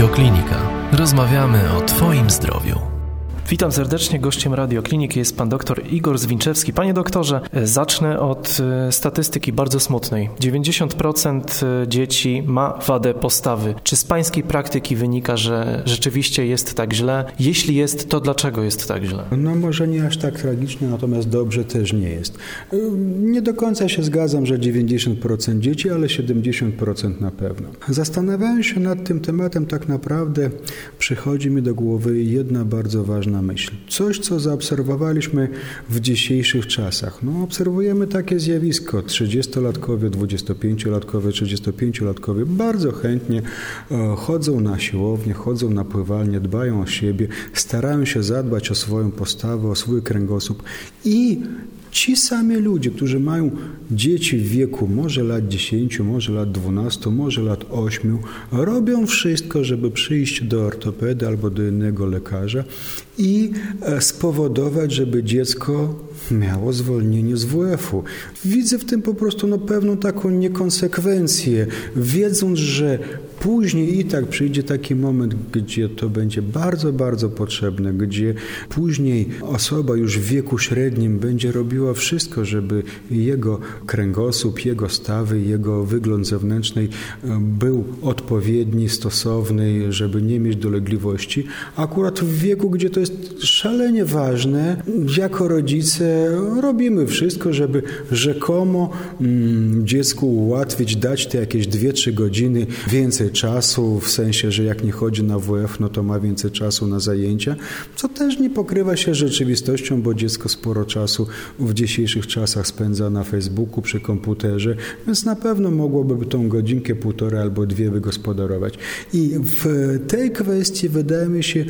Radioklinika. Rozmawiamy o Twoim zdrowiu. Witam serdecznie. Gościem Radiokliniki jest pan doktor Igor Zwinczewski. Panie doktorze, zacznę od e, statystyki bardzo smutnej. 90% e, dzieci ma wadę postawy. Czy z pańskiej praktyki wynika, że rzeczywiście jest tak źle? Jeśli jest, to dlaczego jest tak źle? No może nie aż tak tragicznie, natomiast dobrze też nie jest. E, nie do końca się zgadzam, że 90% dzieci, ale 70% na pewno. Zastanawiając się nad tym tematem, tak naprawdę przychodzi mi do głowy jedna bardzo ważna myśl. Coś, co zaobserwowaliśmy w dzisiejszych czasach. No, obserwujemy takie zjawisko. 30-latkowie, 25-latkowie, 35-latkowie bardzo chętnie e, chodzą na siłownię, chodzą na pływalnię, dbają o siebie, starają się zadbać o swoją postawę, o swój kręgosłup i Ci sami ludzie, którzy mają dzieci w wieku może lat 10, może lat 12, może lat 8, robią wszystko, żeby przyjść do ortopedy albo do innego lekarza i e, spowodować, żeby dziecko miało zwolnienie z WF-u. Widzę w tym po prostu no, pewną taką niekonsekwencję, wiedząc, że później i tak przyjdzie taki moment, gdzie to będzie bardzo, bardzo potrzebne, gdzie później osoba już w wieku średnim będzie robiła wszystko, żeby jego kręgosłup, jego stawy, jego wygląd zewnętrzny e, był odpowiedni, stosowny, żeby nie mieć dolegliwości. Akurat w wieku, gdzie to jest szalenie ważne, jako rodzice robimy wszystko, żeby rzekomo mm, dziecku ułatwić, dać te jakieś 2-3 godziny więcej czasu, w sensie, że jak nie chodzi na WF, no to ma więcej czasu na zajęcia, co też nie pokrywa się rzeczywistością, bo dziecko sporo czasu w dzisiejszych czasach spędza na Facebooku, przy komputerze, więc na pewno mogłoby tą godzinkę, półtorej albo dwie wygospodarować. I w tej kwestii wydaje mi się,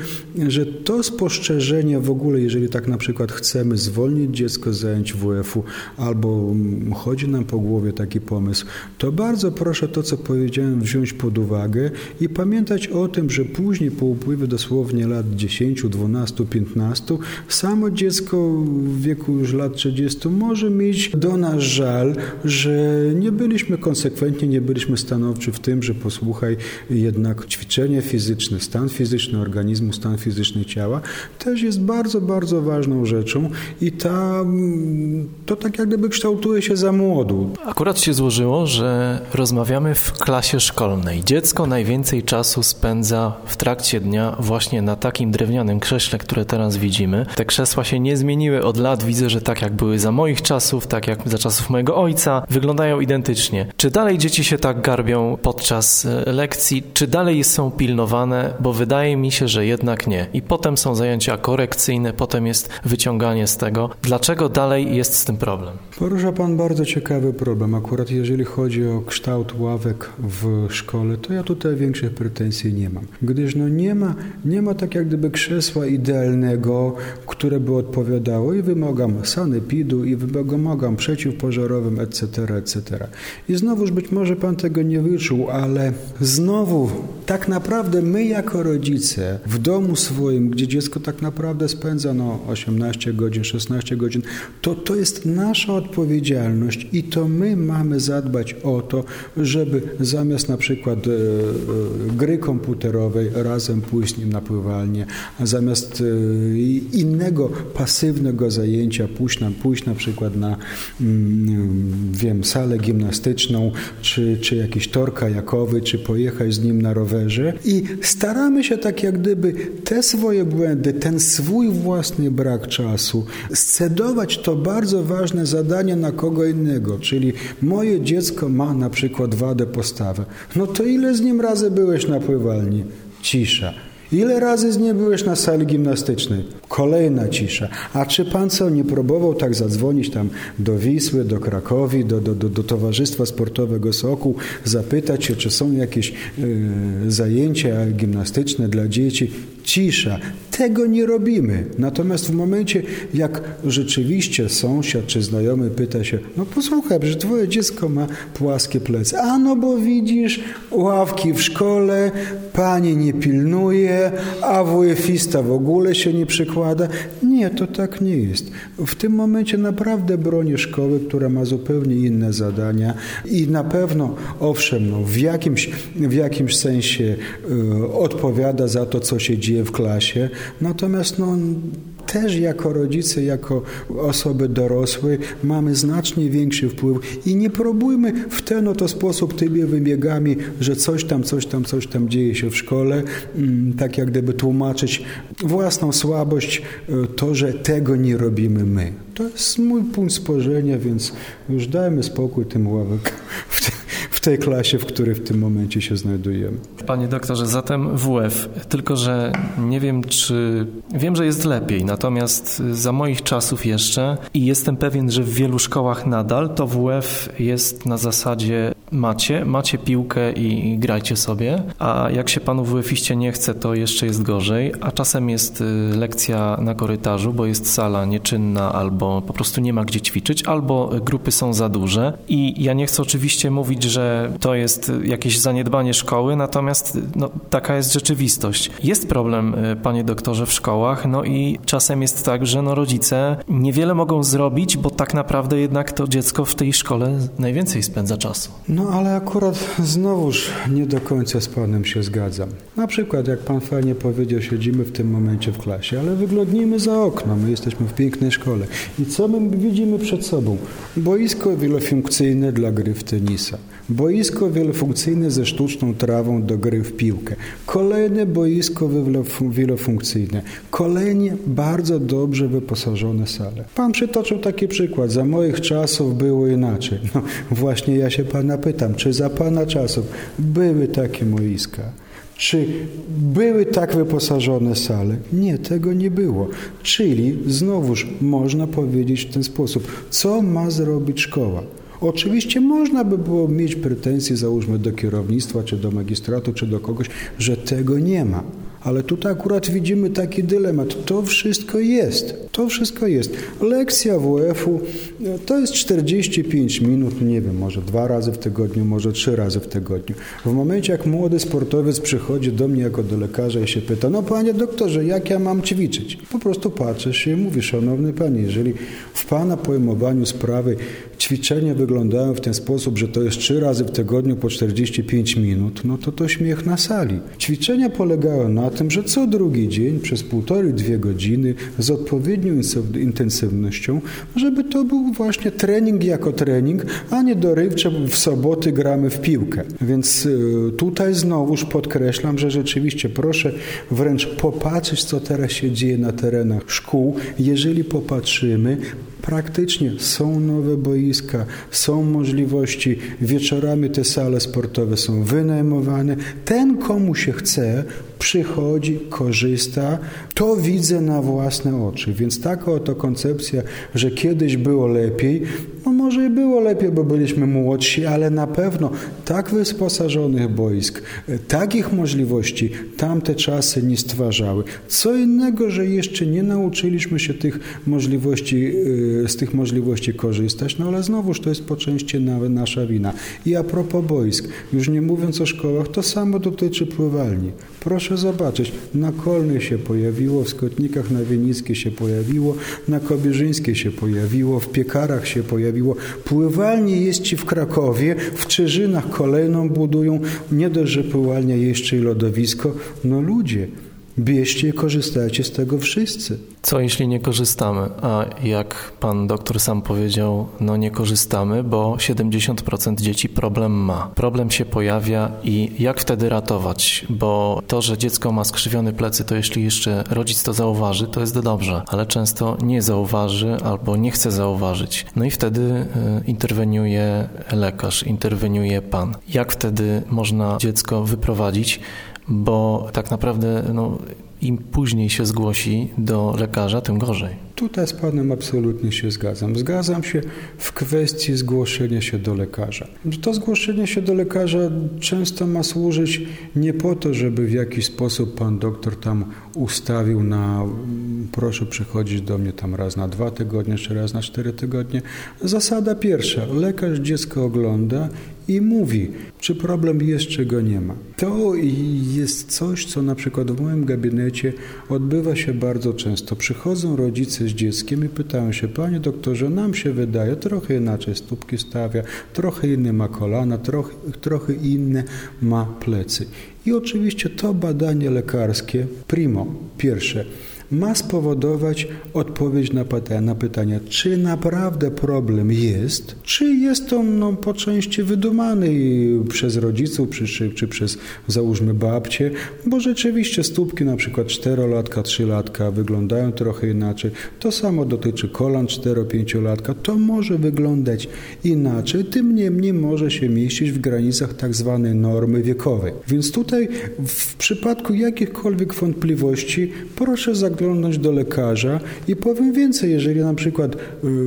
że to spostrzeżenie w ogóle, jeżeli tak na przykład chcemy zwolnić dziecko z zajęć WF-u albo chodzi nam po głowie taki pomysł, to bardzo proszę to, co powiedziałem, wziąć pod uwagę i pamiętać o tym, że później po upływie dosłownie lat 10, 12, 15 samo dziecko w wieku już lat 30 może mieć do nas żal, że nie byliśmy konsekwentni, nie byliśmy stanowczy w tym, że posłuchaj, jednak ćwiczenie fizyczne, stan fizyczny organizmu, stan fizyczny ciała też jest bardzo, bardzo ważną rzeczą i ta, to tak jak gdyby kształtuje się za młodu. Akurat się złożyło, że rozmawiamy w klasie szkolnej. Dziecko najwięcej czasu spędza w trakcie dnia właśnie na takim drewnianym krześle, które teraz widzimy. Te krzesła się nie zmieniły od lat. Widzę, że tak jak były za moich czasów, tak jak za czasów mojego ojca, wyglądają identycznie. Czy dalej dzieci się tak garbią podczas e, lekcji, czy dalej są pilnowane? Bo wydaje mi się, że jednak nie. I potem są zajęcia korekcyjne, potem jest wyciąganie z tego. Dlaczego dalej jest z tym problem? Porusza Pan bardzo ciekawy problem. Akurat jeżeli chodzi o kształt ławek w szkole, to ja tutaj większych pretensji nie mam. Gdyż no nie ma, nie ma tak jak gdyby krzesła idealnego, które by odpowiadało i wymogam sanepidu, i wymogam przeciwpożarowym, etc., etc. I znowuż być może Pan tego nie wyczuł, ale znowu tak naprawdę my jako rodzice w domu swoim, gdzie dziecko tak naprawdę spędza no 18 godzin, 16 godzin, to to jest nasza odpowiedzialność i to my mamy zadbać o to, żeby zamiast na przykład e, e, gry komputerowej razem pójść z nim na pływalnię, a zamiast e, innego pasywnego zajęcia pójść na, pójść na przykład na mm, wiem, salę gimnastyczną, czy, czy jakiś tor kajakowy, czy pojechać z nim na rowerze i staramy się tak jak gdyby te swoje błędy, ten swój własny brak czasu scedować to bardzo ważne zadanie na kogo innego, czyli moje dziecko ma na przykład wadę postawy. No to ile z nim razy byłeś na pływalni? Cisza. Ile razy z nim byłeś na sali gimnastycznej? Kolejna cisza. A czy pan co, nie próbował tak zadzwonić tam do Wisły, do Krakowi, do, do, do, do Towarzystwa Sportowego Sokół, zapytać się, czy są jakieś yy, zajęcia gimnastyczne dla dzieci? Cisza. Tego nie robimy. Natomiast w momencie, jak rzeczywiście sąsiad czy znajomy pyta się, no posłuchaj, że twoje dziecko ma płaskie plecy. A no bo widzisz, ławki w szkole, pani nie pilnuje, a WF-ista w ogóle się nie przykłada. Nie, to tak nie jest. W tym momencie naprawdę bronię szkoły, która ma zupełnie inne zadania i na pewno, owszem, no, w, jakimś, w jakimś sensie y, odpowiada za to, co się dzieje w klasie, natomiast no, też jako rodzice, jako osoby dorosłe mamy znacznie większy wpływ. I nie próbujmy w ten oto sposób tymi wybiegami, że coś tam, coś tam, coś tam dzieje się w szkole, mm, tak jak gdyby tłumaczyć własną słabość, e, to, że tego nie robimy my. To jest mój punkt spojrzenia, więc już dajmy spokój tym ławek w tej klasie, w której w tym momencie się znajdujemy. Panie doktorze, zatem WF, tylko że nie wiem, czy. Wiem, że jest lepiej, natomiast za moich czasów jeszcze i jestem pewien, że w wielu szkołach nadal to WF jest na zasadzie macie, macie piłkę i, grajcie sobie, a jak się panu WF-iście nie chce, to jeszcze jest gorzej, a czasem jest y, lekcja na korytarzu, bo jest sala nieczynna albo po prostu nie ma gdzie ćwiczyć, albo grupy są za duże i ja nie chcę oczywiście mówić, że to jest jakieś zaniedbanie szkoły, natomiast no, taka jest rzeczywistość. Jest problem, y, panie doktorze, w szkołach, no i czasem jest tak, że no, rodzice niewiele mogą zrobić, bo tak naprawdę jednak to dziecko w tej szkole najwięcej spędza czasu. No ale akurat znowuż nie do końca z Panem się zgadzam. Na przykład, jak Pan fajnie powiedział, siedzimy w tym momencie w klasie, ale wyglądnijmy za okno, my jesteśmy w pięknej szkole. I co my widzimy przed sobą? Boisko wielofunkcyjne dla gry w tenisa. Boisko wielofunkcyjne ze sztuczną trawą do gry w piłkę. Kolejne boisko wielofunkcyjne. Kolejnie bardzo dobrze wyposażone sale. Pan przytoczył taki przykład. Za moich czasów było inaczej. No właśnie ja się Pana pytam, czy za Pana czasów były takie boiska? Czy były tak wyposażone sale? Nie, tego nie było. Czyli znowuż można powiedzieć w ten sposób, co ma zrobić szkoła? Oczywiście można by było mieć pretensje, załóżmy, do kierownictwa, czy do magistratu, czy do kogoś, że tego nie ma. Ale tutaj akurat widzimy taki dylemat. To wszystko jest. To wszystko jest. Lekcja WF-u to jest 45 minut, nie wiem, może dwa razy w tygodniu, może trzy razy w tygodniu. W momencie, jak młody sportowiec przychodzi do mnie jako do lekarza i się pyta, no panie doktorze, jak ja mam ćwiczyć? Po prostu patrzysz i mówisz, szanowny panie, jeżeli pana pojmowaniu sprawy ćwiczenia wyglądają w ten sposób, że to jest trzy razy w tygodniu po 45 minut, no to to śmiech na sali. Ćwiczenia polegają na tym, że co drugi dzień przez półtorej, dwie godziny z odpowiednią intensywnością, żeby to był właśnie trening jako trening, a nie dorywcze w soboty gramy w piłkę. Więc y, tutaj znowuż podkreślam, że rzeczywiście proszę wręcz popatrzeć, co teraz się dzieje na terenach szkół. Jeżeli popatrzymy, Praktycznie są nowe boiska, są możliwości, wieczorami te sale sportowe są wynajmowane. Ten, komu się chce, przychodzi, korzysta. To widzę na własne oczy. Więc taka oto koncepcja, że kiedyś było lepiej, no może i było lepiej, bo byliśmy młodsi, ale na pewno tak wysposażonych boisk, takich możliwości tamte czasy nie stwarzały. Co innego, że jeszcze nie nauczyliśmy się tych możliwości, y, z tych możliwości korzystać, no ale znowuż to jest po części nasza wina. I a propos boisk, już nie mówiąc o szkołach, to samo dotyczy pływalni. Proszę zobaczyć, na Kolnej się pojawiło, w Skotnikach na Wienickie się pojawiło, na Kobierzyńskie się pojawiło, w Piekarach się pojawiło. Pływalnie jest ci w Krakowie, w Czyżynach kolejną budują, nie dość, że pływalnia jeszcze i lodowisko. No ludzie, Bierzcie korzystajcie z tego wszyscy. Co jeśli nie korzystamy? A jak pan doktor sam powiedział, no nie korzystamy, bo 70% dzieci problem ma. Problem się pojawia i jak wtedy ratować? Bo to, że dziecko ma skrzywione plecy, to jeśli jeszcze rodzic to zauważy, to jest dobrze, ale często nie zauważy albo nie chce zauważyć. No i wtedy y, interweniuje lekarz, interweniuje pan. Jak wtedy można dziecko wyprowadzić? Bo tak naprawdę no, im później się zgłosi do lekarza, tym gorzej. Tutaj z Panem absolutnie się zgadzam. Zgadzam się w kwestii zgłoszenia się do lekarza. To zgłoszenie się do lekarza często ma służyć nie po to, żeby w jakiś sposób Pan doktor tam ustawił na proszę przychodzić do mnie tam raz na dwa tygodnie, czy raz na cztery tygodnie. Zasada pierwsza, lekarz dziecko ogląda i mówi, czy problem jest, czy go nie ma. To jest coś, co na przykład w moim gabinecie odbywa się bardzo często. Przychodzą rodzice z dzieckiem i pytają się, panie doktorze, nam się wydaje, trochę inaczej stópki stawia, trochę inny ma kolana, trochę, trochę inne ma plecy. I oczywiście to badanie lekarskie, primo, pierwsze, ma spowodować odpowiedź na pytanie, na pytanie, czy naprawdę problem jest, czy jest on no, po części wydumany przez rodziców, czy, czy, czy przez załóżmy babcie, bo rzeczywiście stópki na przykład czterolatka, trzylatka wyglądają trochę inaczej. To samo dotyczy kolan cztero-pięciolatka. To może wyglądać inaczej, tym niemniej może się mieścić w granicach tak zwanej normy wiekowej. Więc tutaj w przypadku jakichkolwiek wątpliwości proszę zaglądać zaglądnąć do lekarza i powiem więcej, jeżeli na przykład y,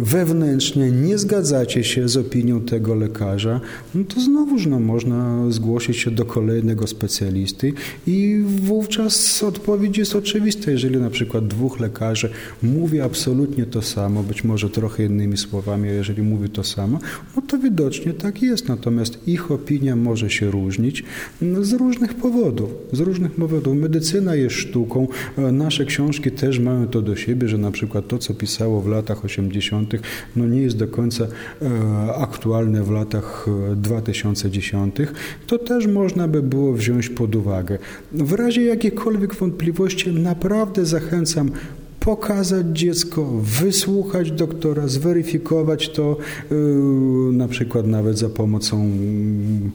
wewnętrznie nie zgadzacie się z opinią tego lekarza, no to znowuż no, można zgłosić się do kolejnego specjalisty i wówczas odpowiedź jest oczywista. Jeżeli na przykład dwóch lekarzy mówi absolutnie to samo, być może trochę innymi słowami, a jeżeli mówi to samo, no to widocznie tak jest. Natomiast ich opinia może się różnić no, z różnych powodów. Z różnych powodów. Medycyna jest sztuką, nasze książki książki też mają to do siebie, że na przykład to, co pisało w latach 80., no nie jest do końca e, aktualne w latach 2010, e, to też można by było wziąć pod uwagę. W razie jakichkolwiek wątpliwości naprawdę zachęcam pokazać dziecko, wysłuchać doktora, zweryfikować to yy, na przykład nawet za pomocą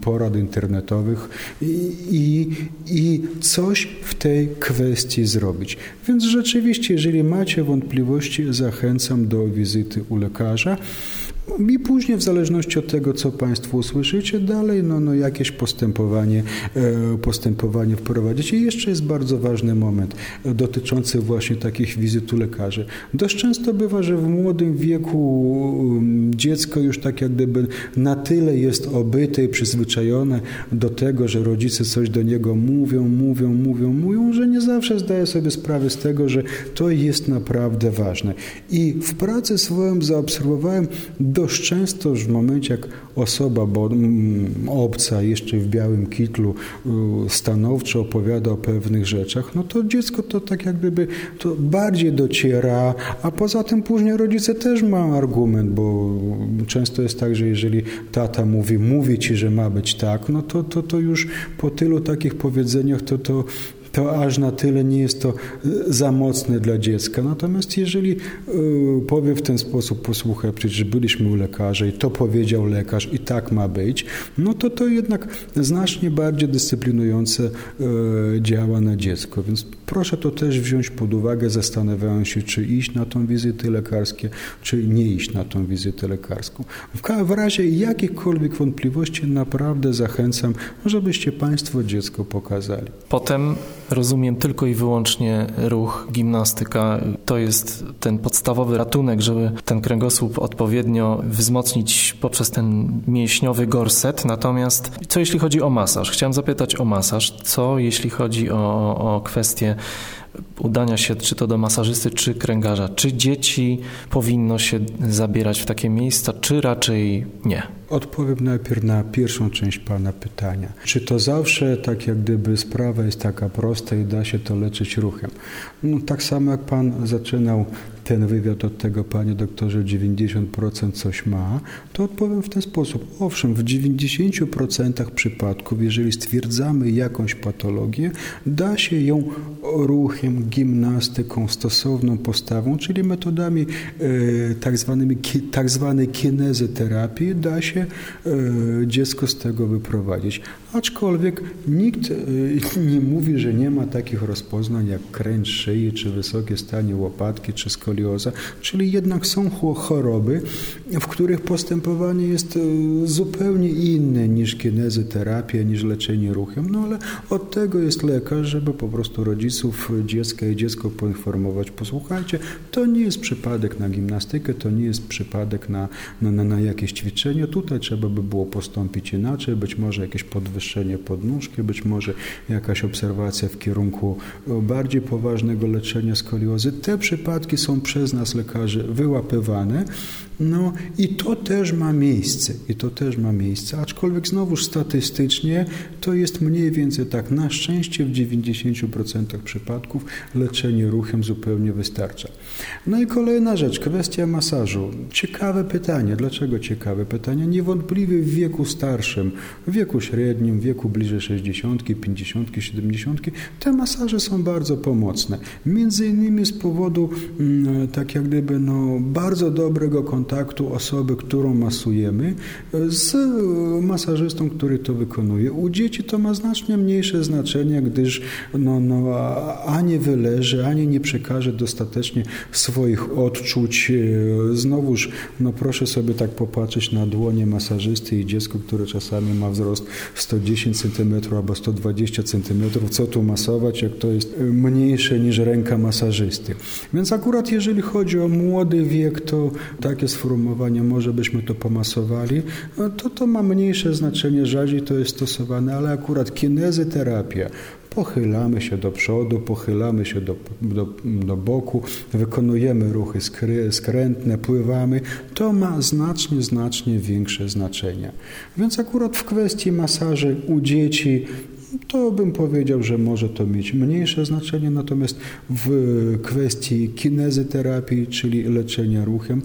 porad internetowych i, i, i coś w tej kwestii zrobić. Więc rzeczywiście, jeżeli macie wątpliwości, zachęcam do wizyty u lekarza. I później w zależności od tego, co Państwo usłyszycie, dalej no, no jakieś postępowanie, e, postępowanie wprowadzić. I jeszcze jest bardzo ważny moment e, dotyczący właśnie takich wizyt u lekarzy. Dość często bywa, że w młodym wieku um, dziecko już tak jak gdyby na tyle jest obyte i przyzwyczajone do tego, że rodzice coś do niego mówią, mówią, mówią, mówią, że nie zawsze zdaje sobie sprawę z tego, że to jest naprawdę ważne. I w pracy swoją zaobserwowałem dość często w momencie, jak osoba bo, mm, obca, jeszcze w białym kitlu, y, stanowczo opowiada o pewnych rzeczach, no to dziecko to tak jak gdyby to bardziej dociera, a poza tym później rodzice też mają argument, bo często jest tak, że jeżeli tata mówi, mówi ci, że ma być tak, no to, to, to już po tylu takich powiedzeniach to, to to aż na tyle nie jest to y, za mocne dla dziecka. Natomiast jeżeli y, powie w ten sposób, posłuchaj, przecież byliśmy u lekarza i to powiedział lekarz i tak ma być, no to to jednak znacznie bardziej dyscyplinujące y, działa na dziecko. Więc proszę to też wziąć pod uwagę, zastanawiając się, czy iść na tą wizytę lekarską, czy nie iść na tą wizytę lekarską. W razie jakichkolwiek wątpliwości naprawdę zachęcam, żebyście Państwo dziecko pokazali. Potem rozumiem tylko i wyłącznie ruch, gimnastyka. To jest ten podstawowy ratunek, żeby ten kręgosłup odpowiednio wzmocnić poprzez ten mięśniowy gorset. Natomiast co jeśli chodzi o masaż? Chciałem zapytać o masaż. Co jeśli chodzi o, o kwestię udania się czy to do masażysty, czy kręgarza. Czy dzieci powinno się zabierać w takie miejsca, czy raczej nie? Odpowiem najpierw na pierwszą część Pana pytania. Czy to zawsze tak jak gdyby sprawa jest taka prosta i da się to leczyć ruchem? No, tak samo jak Pan zaczynał ten wywiad od tego, panie doktorze, 90% coś ma, to odpowiem w ten sposób. Owszem, w 90% przypadków, jeżeli stwierdzamy jakąś patologię, da się ją ruchem, gimnastyką, stosowną postawą, czyli metodami e, tak, zwanymi, tak zwanej kinezy terapii, da się e, dziecko z tego wyprowadzić. Aczkolwiek nikt e, nie mówi, że nie ma takich rozpoznań jak kręć szyi, czy wysokie stanie łopatki, czy skolizowanie czyli jednak są choroby, w których postępowanie jest e, zupełnie inne niż kinezyterapia, niż leczenie ruchem, no ale od tego jest lekarz, żeby po prostu rodziców dziecka i dziecko poinformować, posłuchajcie, to nie jest przypadek na gimnastykę, to nie jest przypadek na, na, na, jakieś ćwiczenie, tutaj trzeba by było postąpić inaczej, być może jakieś podwyższenie podnóżki, być może jakaś obserwacja w kierunku bardziej poważnego leczenia skoliozy. Te przypadki są przez nas lekarzy wyłapywane, no i to też ma miejsce, i to też ma miejsce, aczkolwiek znowuż statystycznie to jest mniej więcej tak, na szczęście w 90% przypadków leczenie ruchem zupełnie wystarcza. No i kolejna rzecz, kwestia masażu. Ciekawe pytanie, dlaczego ciekawe pytanie? Niewątpliwie w wieku starszym, w wieku średnim, w wieku bliżej 60, 50, 70, te masaże są bardzo pomocne. Między innymi z powodu mm, tak jak gdyby no, bardzo dobrego kontaktu kontaktu osoby, którą masujemy, z masażystą, który to wykonuje. U dzieci to ma znacznie mniejsze znaczenie, gdyż no, no, ani wyleży, ani nie przekaże dostatecznie swoich odczuć. Znowuż, no proszę sobie tak popatrzeć na dłonie masażysty i dziecko, które czasami ma wzrost 110 cm albo 120 cm. Co tu masować, jak to jest mniejsze niż ręka masażysty. Więc akurat jeżeli chodzi o młody wiek, to takie sformułowanie, może byśmy to pomasowali, no to to ma mniejsze znaczenie, rzadziej to jest stosowane, ale akurat kinezyterapia, pochylamy się do przodu, pochylamy się do, do, do boku, wykonujemy ruchy skry, skrętne, pływamy, to ma znacznie, znacznie większe znaczenie. Więc akurat w kwestii masaży u dzieci to bym powiedział, że może to mieć mniejsze znaczenie, natomiast w kwestii kinezyterapii, czyli leczenia ruchem,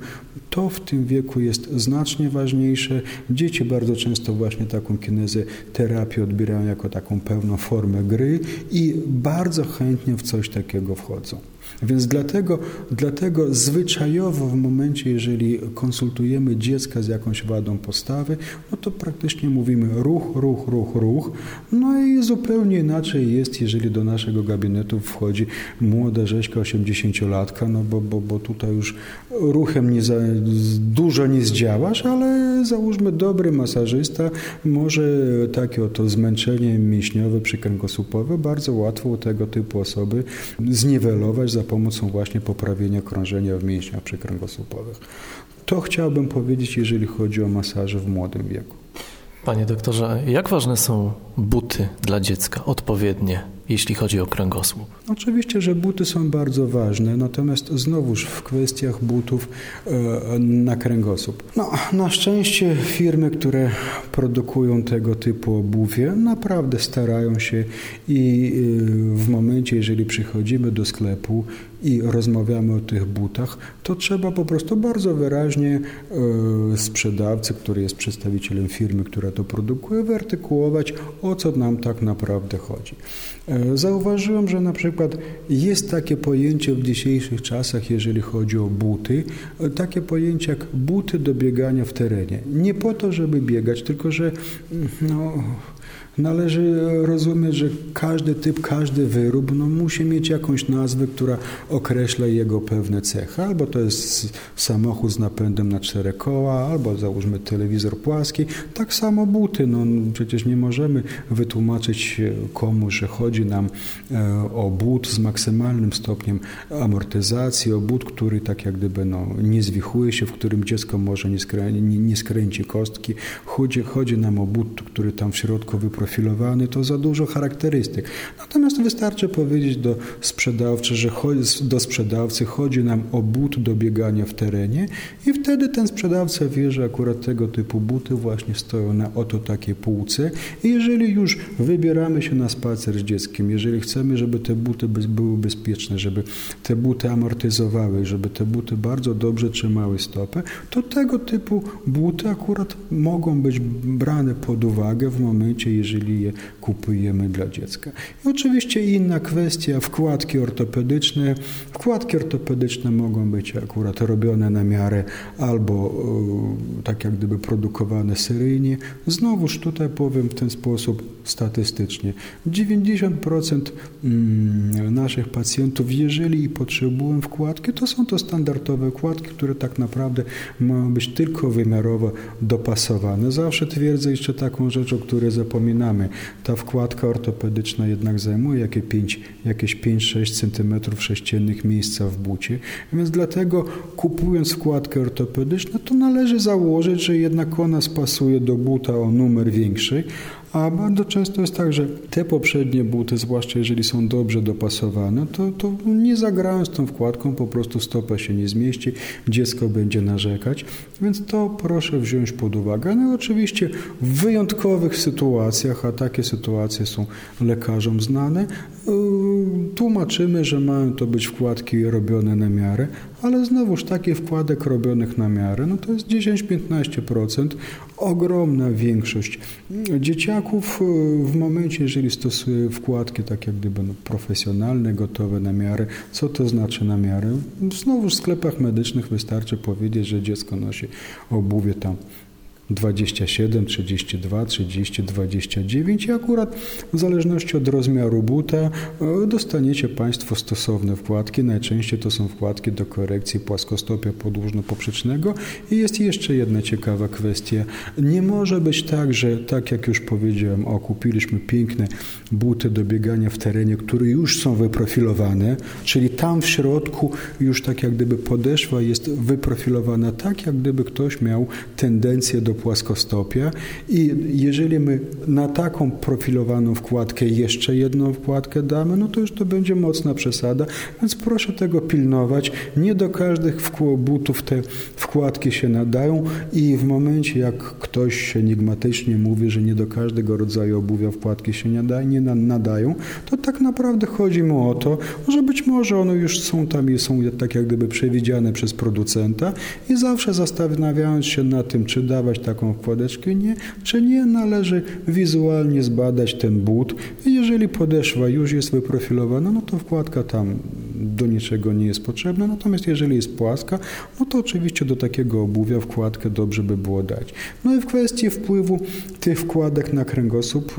to w tym wieku jest znacznie ważniejsze. Dzieci bardzo często właśnie taką kinezyterapię odbierają jako taką pełną formę gry i bardzo chętnie w coś takiego wchodzą. Więc dlatego, dlatego zwyczajowo w momencie, jeżeli konsultujemy dziecka z jakąś wadą postawy, no to praktycznie mówimy ruch, ruch, ruch, ruch. No i zupełnie inaczej jest, jeżeli do naszego gabinetu wchodzi młoda rzeźka 80-latka, no bo, bo, bo tutaj już ruchem nie za, dużo nie zdziałasz, ale załóżmy dobry masażysta może takie oto zmęczenie mięśniowe, przykręgosłupowe bardzo łatwo u tego typu osoby zniwelować pomocą właśnie poprawienia krążenia w mięśniach przykręgosłupowych. To chciałbym powiedzieć, jeżeli chodzi o masaże w młodym wieku. Panie doktorze, jak ważne są buty dla dziecka, odpowiednie, jeśli chodzi o kręgosłup? Oczywiście, że buty są bardzo ważne, natomiast znowuż w kwestiach butów e, na kręgosłup. No, na szczęście firmy, które produkują tego typu obuwie, naprawdę starają się i e, w momencie, jeżeli przychodzimy do sklepu i rozmawiamy o tych butach, to trzeba po prostu bardzo wyraźnie e, sprzedawcy, który jest przedstawicielem firmy, która to produkuje, wyartykułować, o co nam tak naprawdę chodzi. E, zauważyłem, że na przykład jest takie pojęcie w dzisiejszych czasach, jeżeli chodzi o buty, e, takie pojęcie jak buty do biegania w terenie. Nie po to, żeby biegać, tylko że mm, no, Należy rozumieć, że każdy typ, każdy wyrób no, musi mieć jakąś nazwę, która określa jego pewne cechy. Albo to jest samochód z napędem na cztery koła, albo załóżmy telewizor płaski. Tak samo buty. No, przecież nie możemy wytłumaczyć komuś, że chodzi nam e, o but z maksymalnym stopniem amortyzacji, o but, który tak jak gdyby no, nie zwichuje się, w którym dziecko może nie, skrę, nie, nie skręci kostki. Chodzi, chodzi nam o but, który tam w środku wyprowadzony wyprofilowany, to za dużo charakterystyk. Natomiast wystarczy powiedzieć do sprzedawcy, że chodzi, do sprzedawcy chodzi nam o but do biegania w terenie i wtedy ten sprzedawca wie, że akurat tego typu buty właśnie stoją na oto takiej półce i jeżeli już wybieramy się na spacer z dzieckiem, jeżeli chcemy, żeby te buty były bezpieczne, żeby te buty amortyzowały, żeby te buty bardzo dobrze trzymały stopę, to tego typu buty akurat mogą być brane pod uwagę w momencie, jeżeli jeżeli je kupujemy dla dziecka. I oczywiście inna kwestia, wkładki ortopedyczne. Wkładki ortopedyczne mogą być akurat robione na miarę albo tak jak gdyby produkowane seryjnie. Znowuż tutaj powiem w ten sposób statystycznie. 90% mm, naszych pacjentów, jeżeli potrzebują wkładki, to są to standardowe wkładki, które tak naprawdę mają być tylko wymiarowo dopasowane. Zawsze twierdzę jeszcze taką rzecz, o której Ta wkładka ortopedyczna jednak zajmuje jakieś 5, jakieś 5-6 cm sześciennych miejsca w bucie, więc dlatego kupując wkładkę ortopedyczną, to należy założyć, że jednak ona spasuje do buta o numer większy, a bardzo często jest tak, że te poprzednie buty, zwłaszcza jeżeli są dobrze dopasowane, to, to nie zagrają z tą wkładką, po prostu stopa się nie zmieści, dziecko będzie narzekać, więc to proszę wziąć pod uwagę. No i oczywiście w wyjątkowych sytuacjach, a takie sytuacje są lekarzom znane, tłumaczymy, że mają to być wkładki robione na miarę, ale znowuż takich wkładek robionych na miarę, no to jest 10-15%, ogromna większość dzieciaków e, w momencie, jeżeli stosuje wkładki tak jak gdyby no, profesjonalne, gotowe na miarę, co to znaczy na miarę? Znowu w sklepach medycznych wystarczy powiedzieć, że dziecko nosi obuwie tam 27, 32, 30, 29 i akurat w zależności od rozmiaru buta e, dostaniecie Państwo stosowne wkładki. Najczęściej to są wkładki do korekcji płaskostopia podłużno-poprzecznego i jest jeszcze jedna ciekawa kwestia. Nie może być tak, że tak jak już powiedziałem, o kupiliśmy piękne buty do biegania w terenie, które już są wyprofilowane, czyli tam w środku już tak jak gdyby podeszwa jest wyprofilowana tak, jak gdyby ktoś miał tendencję do płaskostopia i jeżeli my na taką profilowaną wkładkę jeszcze jedną wkładkę damy, no to już to będzie mocna przesada, więc proszę tego pilnować. Nie do każdych butów te wkładki się nadają. I w momencie jak ktoś enigmatycznie mówi, że nie do każdego rodzaju obuwia wkładki się nie nadają, to tak naprawdę chodzi mu o to, że być może one już są tam i są tak jak gdyby przewidziane przez producenta i zawsze zastanawiając się na tym, czy dawać taką wkładeczkę, nie, czy nie należy wizualnie zbadać ten but. Jeżeli podeszwa już jest wyprofilowana, no to wkładka tam do niczego nie jest potrzebna, natomiast jeżeli jest płaska, no to oczywiście do takiego obuwia wkładkę dobrze by było dać. No i w kwestii wpływu tych wkładek na kręgosłup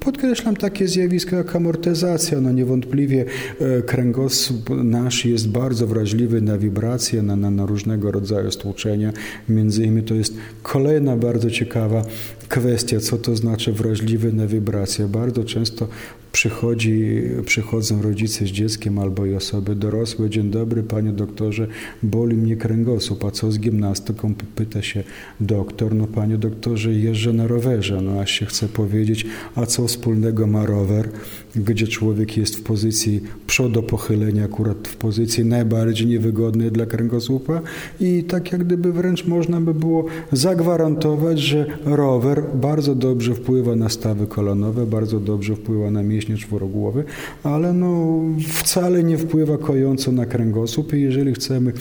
podkreślam takie zjawisko jak amortyzacja. No niewątpliwie e, kręgosłup nasz jest bardzo wrażliwy na wibracje, na, na, na różnego rodzaju stłuczenia. Między innymi to jest kolejna bardzo ciekawa kwestia, co to znaczy wrażliwy na wibracje. Bardzo często przychodzi, przychodzą rodzice z dzieckiem albo i osoby dorosłe. Dzień dobry, panie doktorze, boli mnie kręgosłup, a co z gimnastyką? Pyta się doktor. No panie doktorze, jeżdżę na rowerze. No aż się chce powiedzieć, a co wspólnego ma rower, gdzie człowiek jest w pozycji przodopochylenia, akurat w pozycji najbardziej niewygodnej dla kręgosłupa i tak jak gdyby wręcz można by było zagwarantować, że rower bardzo dobrze wpływa na stawy kolonowe, bardzo dobrze wpływa na mięśnie mięśnie czworogłowy, ale no, wcale nie wpływa kojąco na kręgosłup i jeżeli chcemy,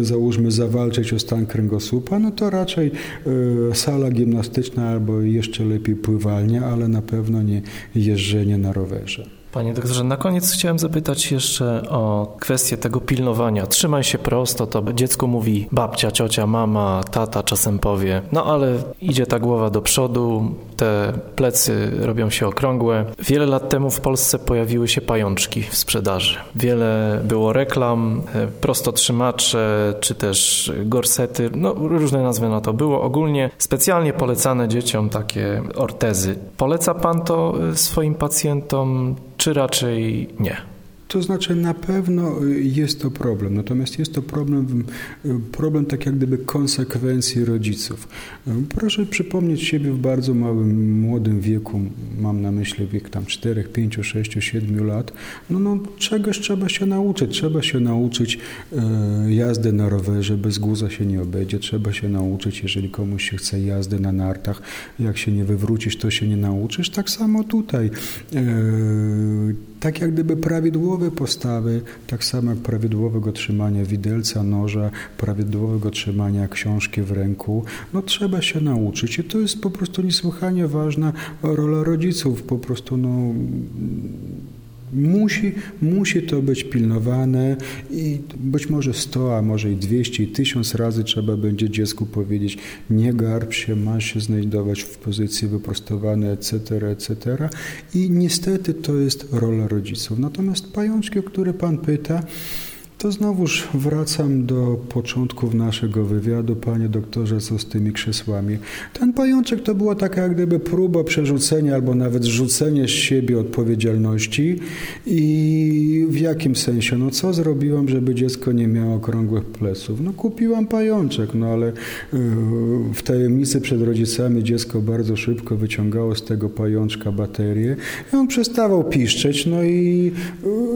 e, załóżmy, zawalczyć o stan kręgosłupa, no to raczej e, sala gimnastyczna albo jeszcze lepiej pływalnia, ale na pewno nie jeżdżenie na rowerze. Panie doktorze, na koniec chciałem zapytać jeszcze o kwestię tego pilnowania. Trzymaj się prosto, to dziecko mówi babcia, ciocia, mama, tata czasem powie, no ale idzie ta głowa do przodu, te plecy robią się okrągłe. Wiele lat temu w Polsce pojawiły się pajączki w sprzedaży. Wiele było reklam, e, prostotrzymacze, czy też gorsety, no różne nazwy na to było. Ogólnie specjalnie polecane dzieciom takie ortezy. Poleca Pan to e, swoim pacjentom? czy raczej nie? To znaczy na pewno jest to problem, natomiast jest to problem, problem tak jak gdyby konsekwencji rodziców. Proszę przypomnieć siebie w bardzo małym, młodym wieku, mam na myśli wiek tam 4, 5, 6, 7 lat, no, no czegoś trzeba się nauczyć, trzeba się nauczyć jazdy na rowerze, bez guza się nie obejdzie, trzeba się nauczyć, jeżeli komuś się chce jazdy na nartach, jak się nie wywrócisz, to się nie nauczysz, tak samo tutaj. Tak jak gdyby prawidłowe postawy, tak samo jak prawidłowego trzymania widelca, noża, prawidłowego trzymania książki w ręku, no trzeba się nauczyć i to jest po prostu niesłychanie ważna rola rodziców, po prostu no Musi, musi to być pilnowane i być może 100, a może i 200 i 1000 razy trzeba będzie dziecku powiedzieć nie garb się, masz się znajdować w pozycji wyprostowanej, etc., etc. I niestety to jest rola rodziców. Natomiast pajączki, o które Pan pyta, to znowuż wracam do początków naszego wywiadu, panie doktorze, co z tymi krzesłami. Ten pajączek to była taka jak gdyby próba przerzucenia albo nawet rzucenia z siebie odpowiedzialności i w jakim sensie? No co zrobiłam, żeby dziecko nie miało okrągłych pleców? No kupiłam pajączek, no ale yy, w tajemnicy przed rodzicami dziecko bardzo szybko wyciągało z tego pajączka baterię i on przestawał piszczeć, no i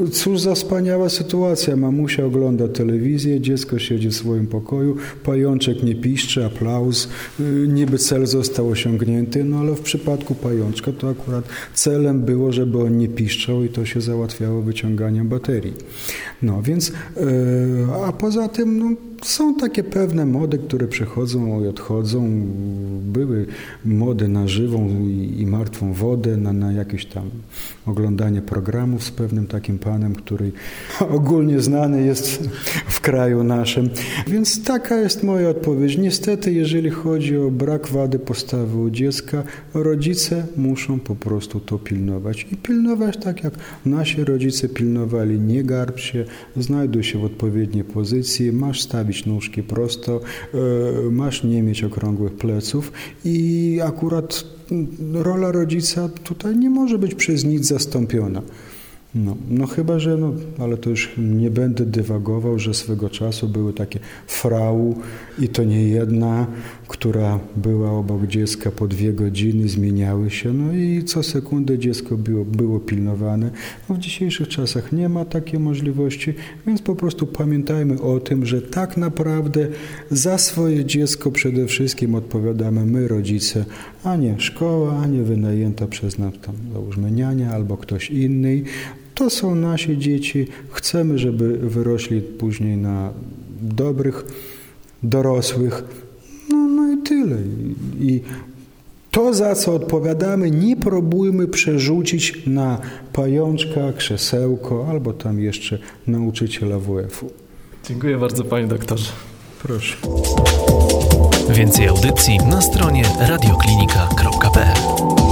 yy, cóż za wspaniała sytuacja, mamusia mamusia ogląda telewizję, dziecko siedzi w swoim pokoju, pajączek nie piszczy, aplauz, y, niby cel został osiągnięty, no ale w przypadku pajączka to akurat celem było, żeby on nie piszczał i to się załatwiało wyciąganiem baterii. No więc, y, a poza tym, no, są takie pewne mody, które przychodzą i odchodzą. Były mody na żywą i, i martwą wodę, na, na jakieś tam oglądanie programów z pewnym takim panem, który ogólnie znany jest w kraju naszym. Więc taka jest moja odpowiedź. Niestety, jeżeli chodzi o brak wady postawy u dziecka, rodzice muszą po prostu to pilnować. I pilnować tak, jak nasi rodzice pilnowali. Nie garb się, znajduj się w odpowiedniej pozycji, masz stawić nóżki prosto, e, masz nie mieć okrągłych pleców i akurat rola rodzica tutaj nie może być przez nic zastąpiona. No, no chyba, że, no, ale to już nie będę dywagował, że swego czasu były takie frau i to nie jedna, która była obok dziecka po dwie godziny, zmieniały się, no i co sekundę dziecko było, było pilnowane. No w dzisiejszych czasach nie ma takiej możliwości, więc po prostu pamiętajmy o tym, że tak naprawdę za swoje dziecko przede wszystkim odpowiadamy my, rodzice, a nie szkoła, a nie wynajęta przez nas tam, załóżmy, niania albo ktoś inny. To są nasze dzieci. Chcemy, żeby wyrośli później na dobrych, dorosłych. I tyle. I to, za co odpowiadamy, nie próbujmy przerzucić na pajączka, krzesełko albo tam jeszcze nauczyciela WF-u. Dziękuję bardzo, panie doktorze. Proszę. Więcej audycji na stronie radioklinika.pl